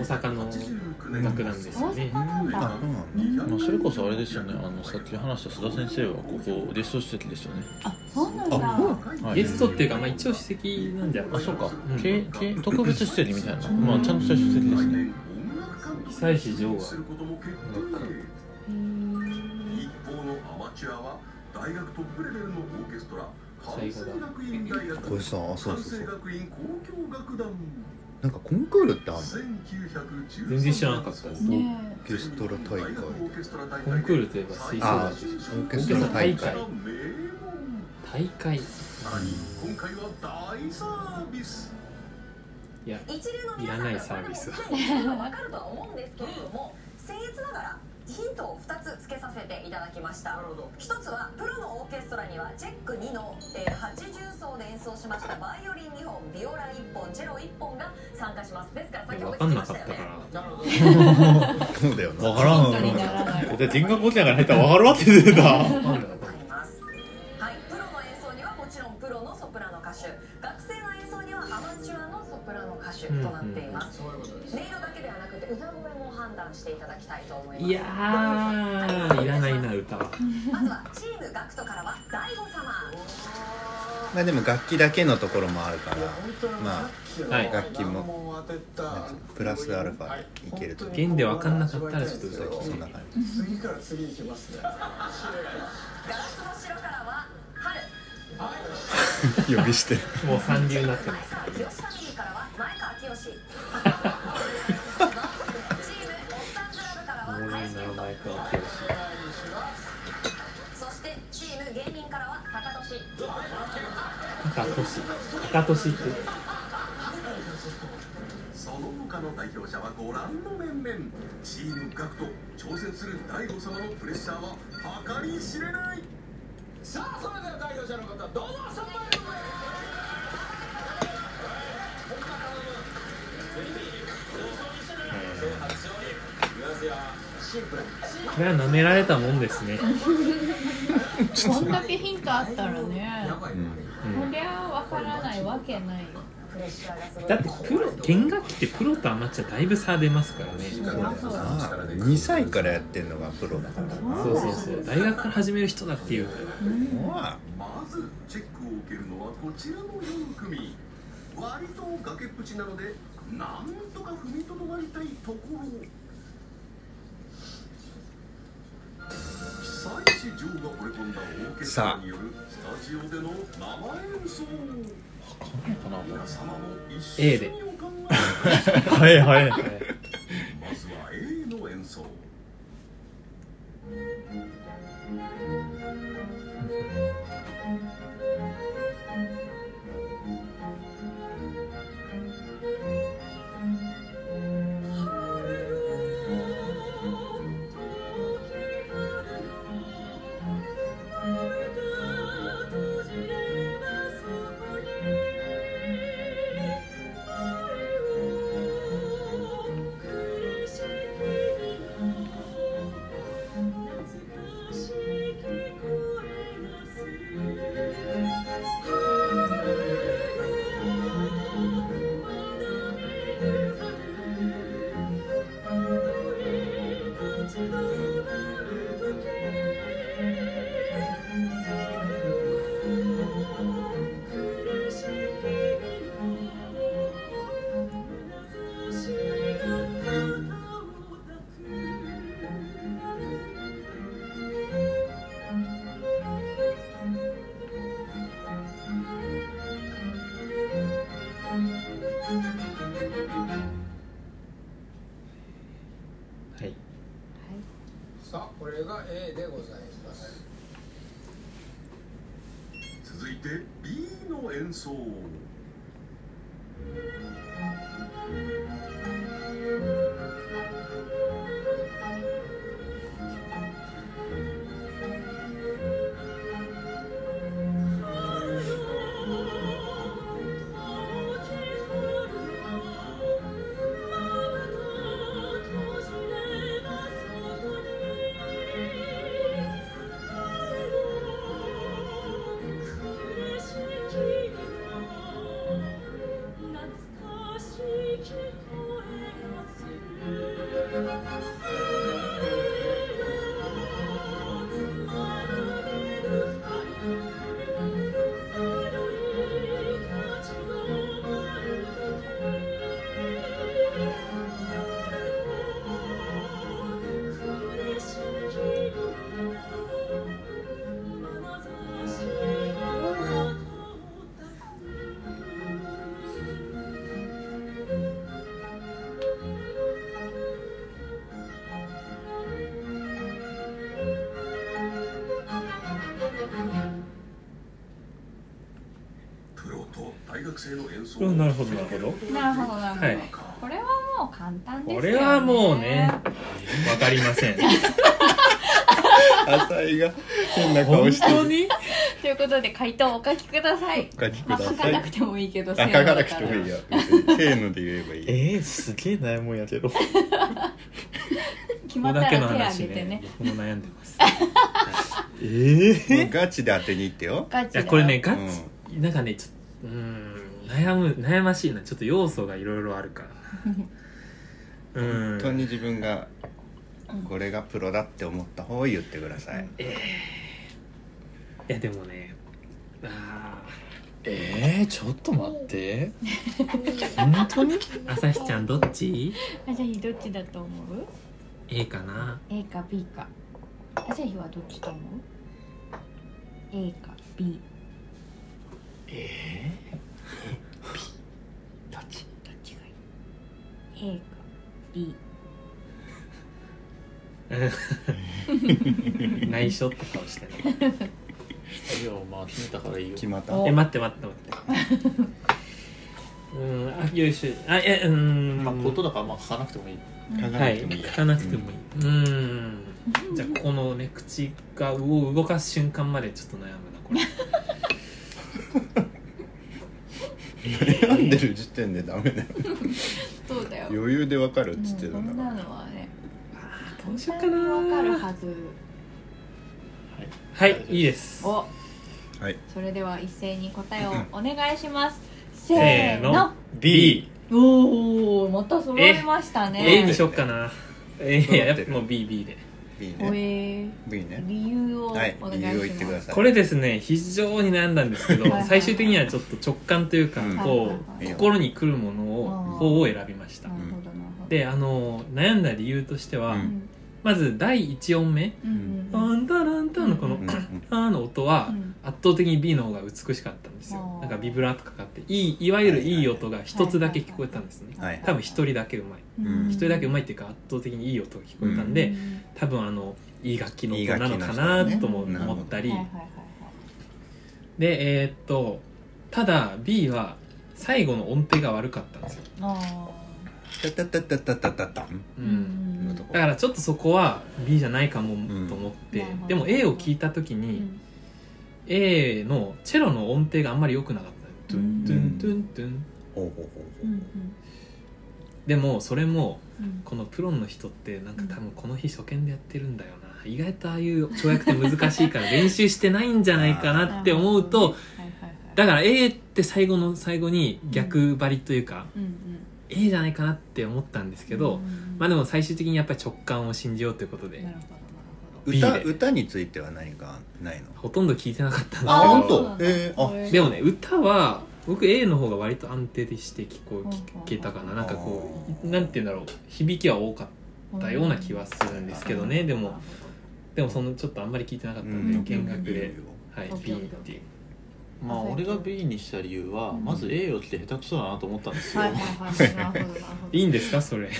大阪の1989年楽団ですよね。まあ、それこそあれですよね。あのさっき話した須田先生はここゲスト出席ですよね。あそうなんだ。はい。ゲストっていうかまあ一応首席なんじゃないあそうか、ん。けけ特別出席みたいな。まあちゃんとした出席ですね。久石譲は一方のアマチュアは大学トップレベルのオーケストラ関西学院大学これさそうそう関西学院交響楽団なんかコンクールってあるの？1913全然知らなかった。ですねオーケストラ大会。コンクールといえば吹奏あ楽オーケストラ大会。大会。さらに今回は大サービスいやいらないサービス皆さんこれももちろん分かるとは思うんですけれども僭越ながらヒントを2つつけさせていただきました。1つはプロのオーケストラにはチェック2の、えー、80奏で演奏しました。バイオリン2本ビオラ1本チェロ1本が参加します。ですから先ほど分かん聞きましたなかったよかねら [laughs] そうだよな。分からん。[laughs] 人格落ちながら入ったら分かるわって出てたいと思いますたいやー。いらないな歌は。まずはチームガクトからは大悟様。まあでも楽器だけのところもあるからまあはい。楽器もプラスアルファでい。けると弦で分かんなかったらちょっと歌いそんな感じ。次から次に来ますね。ガラスの白からは春。[laughs] 呼び捨て。[laughs] もう三流になってます俊高俊って。その他の代表者はご覧の面々。チームガクト挑戦する大悟様のプレッシャーは計り知れない。さあそれでは代表者の方どうぞ3枚目これは舐められたもんですね。[laughs] こんだけヒントあったらね。うんこりゃ分からないわけないよ。プレッシャーがすごいだってプロ弦楽器ってプロとアマチュアだいぶ差出ますからね。あ2歳からやってんのがプロだから。なそうそうそう。大学から始める人だっていう。ままずチェックを受けるのはこちらの4組。割と崖っぷちなのでなんとか踏みとどまりたいところ久石譲が惚れ込んだオーケストラによるスタジオでの生演奏皆様も一緒 A で。にお考えくださいはいはい。まずは A の演奏はい。さあこれが A でございます。続いて B の演奏う。んなるほどなるほど。なるほどなるほど、はい。これはもう簡単ですよ、ね、これはもうねわかりません。あ [laughs] 浅井が変な顔本してる。当に？ということで回答をお書きください。お書きくまあださい。書かなくてもいいけどあ書かなくてもいいよ。よ別にせーので言えばいいえー、すげえ悩むんやけど。決まったら手挙話げてね。ね僕も悩んでます。[laughs] えー、もうガチで当てに行ってよ。ガチだよいやこれねガチ、なんかねちょっとうーん悩む悩ましいな。ちょっと要素がいろいろあるから。う [laughs] ん本当に自分がこれがプロだって思った方を言ってください、いやでもねあえー、ちょっと待って。[laughs] 本当に？朝日ちゃんどっち？朝日どっちだと思う？A かな？A か B か。朝日はどっちと思う？A か B えー、どっち？どっちがいい？A か。B [laughs] 内緒って顔してる。いやまあ決めたからいいよ。決まった。おえ待って待って待って。うんあよいしょ。あえうん。まあことだからまあ書かなくてもいい。書かはないくてもいいや書かなくてもいい。うん。じゃあこのね口がを動かす瞬間までちょっと悩むなこれ [laughs] 悩んでる時点でダメだよ。そうだよ。余裕でわかるっつってたんだから。なのはねどうしようか簡単にわかるな。はずはいいいです。お。はい。それでは一斉に答えをお願いします。せせーの。ーの。B おおまた揃いましたね。A にしよっかな。えいややっぱもう BB で B おねえ B ね。理由をお願いします、はい理由を言ってください。これですね非常に悩んだんですけど最終的にはちょっと直感というかうん。こう心に来るものをうん。方を選びました。であの悩んだ理由としては、うん。まず第1音目うん「あん。たらん。た」のこのうん「あ」の音はうん。圧倒的に B の方が美しかったん。ですよなん。かビブラートかかっていいいわゆるいい音が一つだけ聞こえたんですね、はい、多分一人だけうまい。一、人だけうまいっていうか圧倒的にいい音が聞こえたんで、多分あのいい楽器の音なのかなとも思ったり、でえー、っとただ B は最後の音程が悪かったんですよ、だからちょっとそこは B じゃないかもと思って、うん、でも A を聞いた時に、うん、A のチェロの音程があんまり良くなかった。トゥントゥントゥントゥン。ほうほうほううんうんでもそれもうんこのプロの人ってなんか多分この日初見でやってるんだよな。意外とああいう跳躍って難しいから練習してないんじゃないかなって思うとだから A って最後の最後に逆張りというか、A じゃないかなって思ったんですけど、まあでも最終的にやっぱり直感を信じようということで歌歌については何かないの？ほとんど聞いてなかったんあですけど本当？えーあ。へーでもね歌は僕 A の方が割と安定でして聞こうん聞けたかな。なんかこあうなんて言うんだろう。響きは多かったたような気はするんですけどね。でもでもそのちょっとあんまり聞いてなかったんで、うん。見学で、はい、B っていうまあ俺が B にした理由は、うん。まず A よって下手くそだなと思ったんですよ、はいはいはいなるほどなるほど。いいんですかそれ。知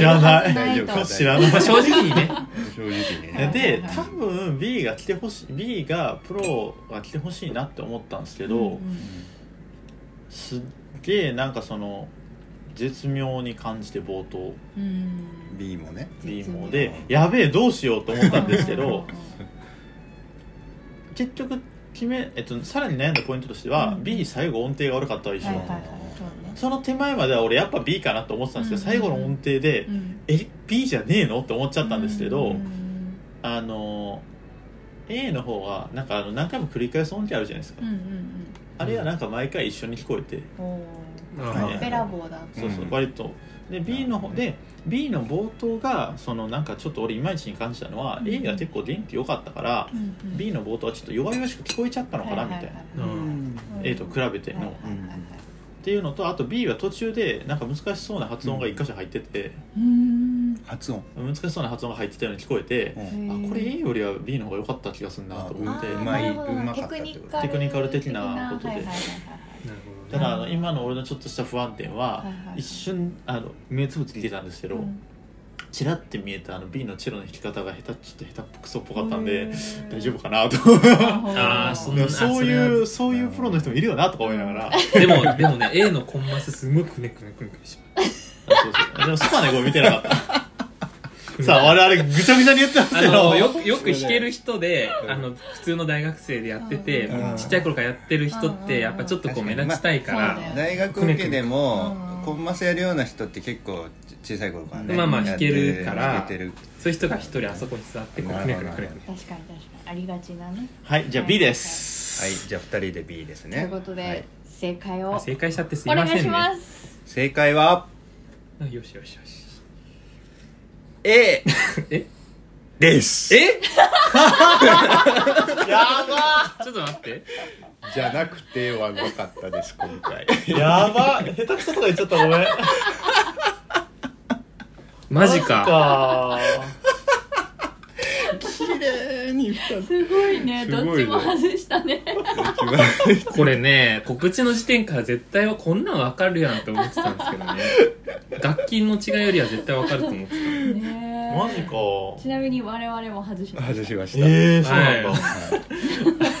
らない。と大丈夫。知らない。まあ正直にね。正直ね。で多分 B が来てほしい B がプロが来てほしいなって思ったんですけど、うんうん。すっげえなんかその絶妙に感じて冒頭。うん。B もね。B も。でやべえどうしようと思ったんですけど [laughs] 結局決め、えっと、さらに悩んだポイントとしては、うん。B 最後音程が悪かったわ一緒、はいはいはい。そうね。その手前までは俺やっぱ B かなと思ってたんですけど、うん。最後の音程で、うん。え B じゃねえのって思っちゃったんですけど、うん。あの A の方はなんかあの何回も繰り返す音程あるじゃないですか、うんうんあれはなんか毎回一緒に聞こえて、うんそうそう、うん。割とで B の方で B の冒頭がそのなんかちょっと俺いまいちに感じたのは、うん。A が結構電気良かったから、うんうん。B の冒頭はちょっと弱々しく聞こえちゃったのかなみたいな、うはいん。A と比べての、っていうのとあと B は途中でなんか難しそうな発音が一箇所入ってて、うん。発音。難しそうな発音が入ってたように聞こえて、うん。あこれ A よりは B の方が良かった気がするなと思って。うまいなるほどうまかったテクニってことカルテクニカル的なことで。なるほどねただあの今の俺のちょっとした不安点は、はいはいはい。一瞬あの目つぶつ聞いてたんですけど、うん。チラって見えたあの B のチェロの弾き方が下手ちょっと下手っぽくそっぽかったんで大丈夫かなと。あーそんなそういうそういうプロの人もいるよなとか思いながら。でもでもね A のコンマスすごくくねくねくねくねしまそうそう。でもそこはねこう見てなかったさあ我々ぐちゃぐちゃに言ってますあよのよくよく弾ける人であの普通の大学生でやっててうん。ちっちゃい頃からやってる人ってやっぱちょっとこう目立ちたいからそうだよ大学受けでもうん。コンマスやるような人って結構小さい頃からねまあまあ弾けるからそういう人が一人あそこに座ってこうくねくねく。ね確かに確かに。ありがちなね。はいじゃあ B です。はいじゃあ2人で B ですね。ということで、はい。正解を。あ正解しちゃってすいお願いしませんねます。正解は？あよしよしよし A [laughs] え？です。え？[laughs] やばちょっと待って。じゃなくてはなかったです今回。やば下手くそとか言っちゃったごめん。[laughs] マジか。か綺麗に2つすごいね。すごいね。どっちも外したね。これね告知の時点から絶対はこんなんわかるやんって思ってたんですけどね。楽器の違いよりは絶対わかると思ってたね。マジか。ちなみに我々も外しました。外しました、えー、そうなんだ、はい。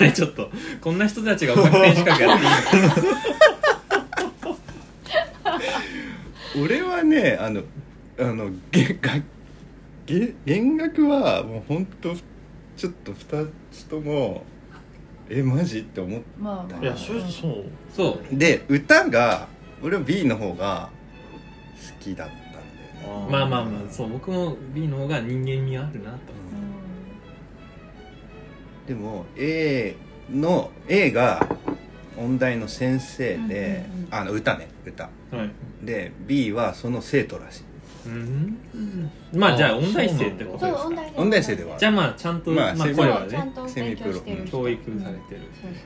あれ [laughs] ちょっとこんな人たちが音楽天資格やっていいのか俺はねあのあの弦楽弦弦楽はもうほんとちょっと2つともえマジって思っまあまあ。いや正直そう。そう。で歌が俺は B の方が好きだったまあまあまあそう僕も B の方が人間味あるなと。うでも A の A が音大の先生で、うんうんうん。あの歌ね歌。はい。で B はその生徒らしい。うん。んまあじゃあ音大生ってことですか？音大生。ではじゃあまあちゃんと、まあセミまあ声はね。セミプロ教育されてる。そうそう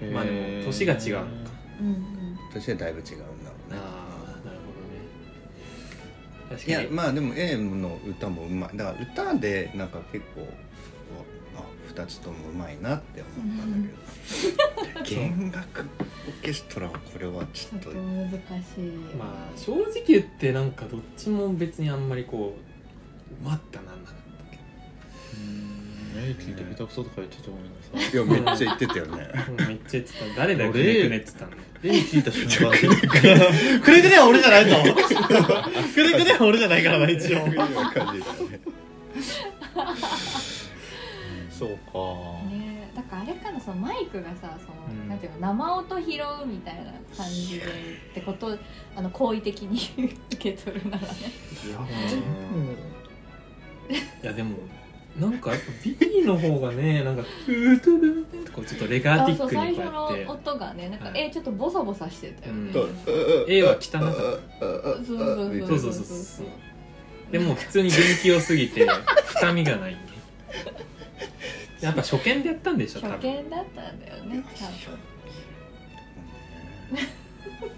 そうまあでも年が違うのか。そううんうん。としてだいぶ違うんだろうね確いかに。やまあでも A の歌もうまい。だから歌でなんか結構あ2つともうまいなって思ったんだけど。[laughs] 弦楽オーケストラはこれはちょっと。難しいまあ正直言ってなんかどっちも別にあんまりこううまったなんなかった。けどえ聞いて下手くそとか言っちゃったごめんなさいいやめっちゃ言ってたよね。うんめっちゃ言ってた。誰だよく俺ねくねって言ったの。例聞いた瞬間。くれくれは俺じゃないぞ [laughs] くれくれは俺じゃないからな一応。感じだよねそうか。ねだからあれかなそのマイクがさその、うん。なんていうの生音拾うみたいな感じでってことあの好意的に [laughs] 受け取るならね。いやいやでもなんかやっぱ B の方がね [laughs] なんか「トゥートゥルン」ってこうちょっとレガーティックにこうやって。の音がねなんか、はい。えちょっとボサボサしてたよね、うん。A は汚かったそうそうそそううそうそうそう。でも普通に元気良すぎて深みがないやっぱ初見でやったんでしょ多初分見だったんだよね多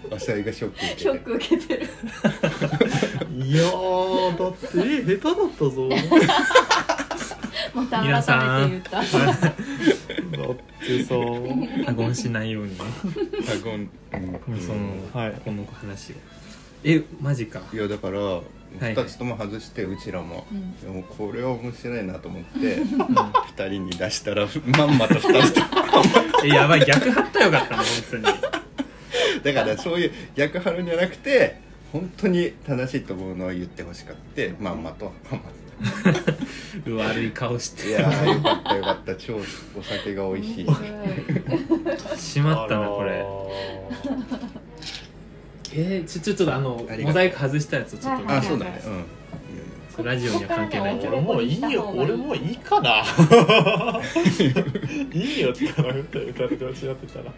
分。浅井がショック受けて。ショック受けてる。[laughs] いやーだってえ下手だったぞまた皆さん改めて言った。だってさ過言しないようにねタゴンうん。その、はいこの話。をえマジかいやだからい。2つとも外してうちらも、うん。でもこれは面白いなと思って2人に出したらまんまと2つと。[laughs] えやばい逆張ったらよかったね本当に。だからそういう逆張るんじゃなくて本当に正しいと思うのは言ってほしかってまんまと。はまっ [laughs] 悪い顔して。いやーよかったよかった。超お酒が美味しい。しまったなこれ。えー、ちょちょちょっとあのモザイク外したやつをちょっと、はいあそうだね。うん。ラジオには関係ない。けど俺もういいよ。俺もういいかな。[laughs] いいよって言わなくて歌って間違ってたら。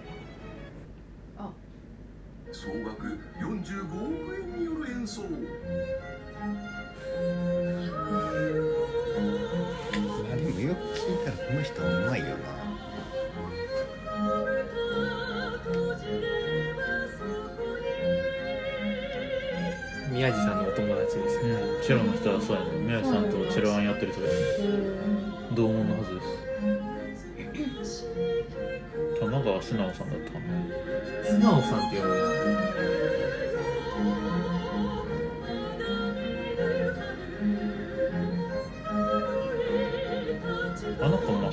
総額45億円による演奏の人はうまいよな。宮地さんのお友達ですよ。ね、うん。チェロの人はそうやね宮地さんとチェロアンやってる人で同門のはずです。玉川素直さんだったかな。素直さんっていうのは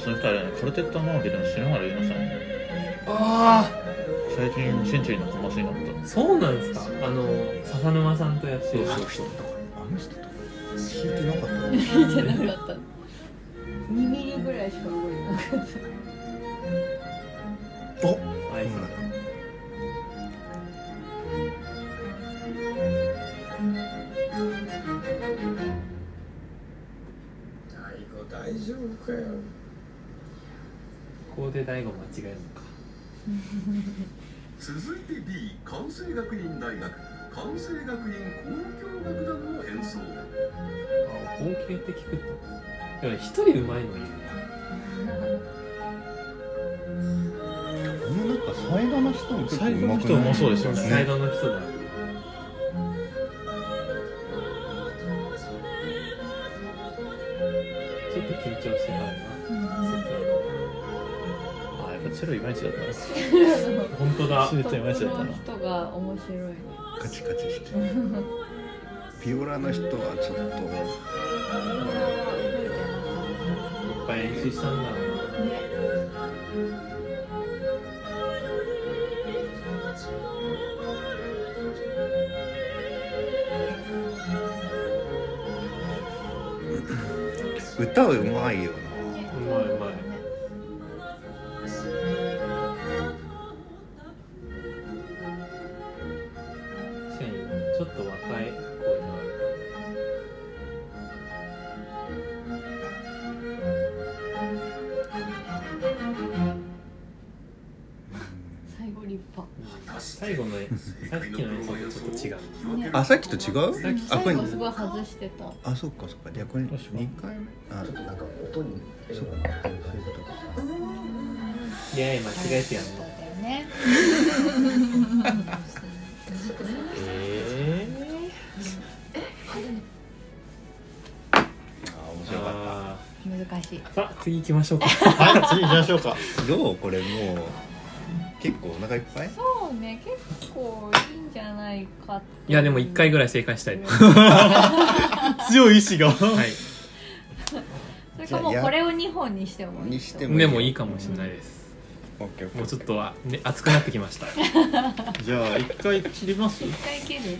その二人はねカルテットマーケでの篠原優奈さんね。あ最近センチュリーのコマスになった。あそうなんですか。あの笹沼さんとやってるあの人と。聞いてなかった。の聞いてなかった2ミリぐらいしか覚えてなかったはい。大悟大丈夫かよここで大悟間違えるのか。続いて B 関西学院大学。関西学院交響楽団の演奏。あ合計って聞くと。でもね一人うまいのいるなこのなんかサイドの人も結構サイドの人うまくない？もそうですよねサイドの人だ。ちょっと緊張してないなあやっぱチェロいまいちだったな。本当だ。シルトいまいちだったなの人が面白い。ねカチカチして [laughs] ピオラの人はちょっと。いっぱい練習したんだ。ろうな歌うまいよな違う？あこれ。最後すごい外してた。あそっかそっか。じゃあこれ2回？目あそうか。そういうことか。いやいや間違えてやんの。だよねえあ面白かっあ難しいー。さあ次行きましょうか。はい [laughs] 次行きましょうか。たどう？これもう結構お腹いっぱい？そうね結構いい。んじゃないかといやでも1回ぐらい正解したい。で [laughs] す強い意志が。はい。それかもうこれを2本にしてもいいにしてもでもいいかもしれないです。もうちょっとは、ね、熱くなってきました。[laughs] じゃあ一回切ります？一回切る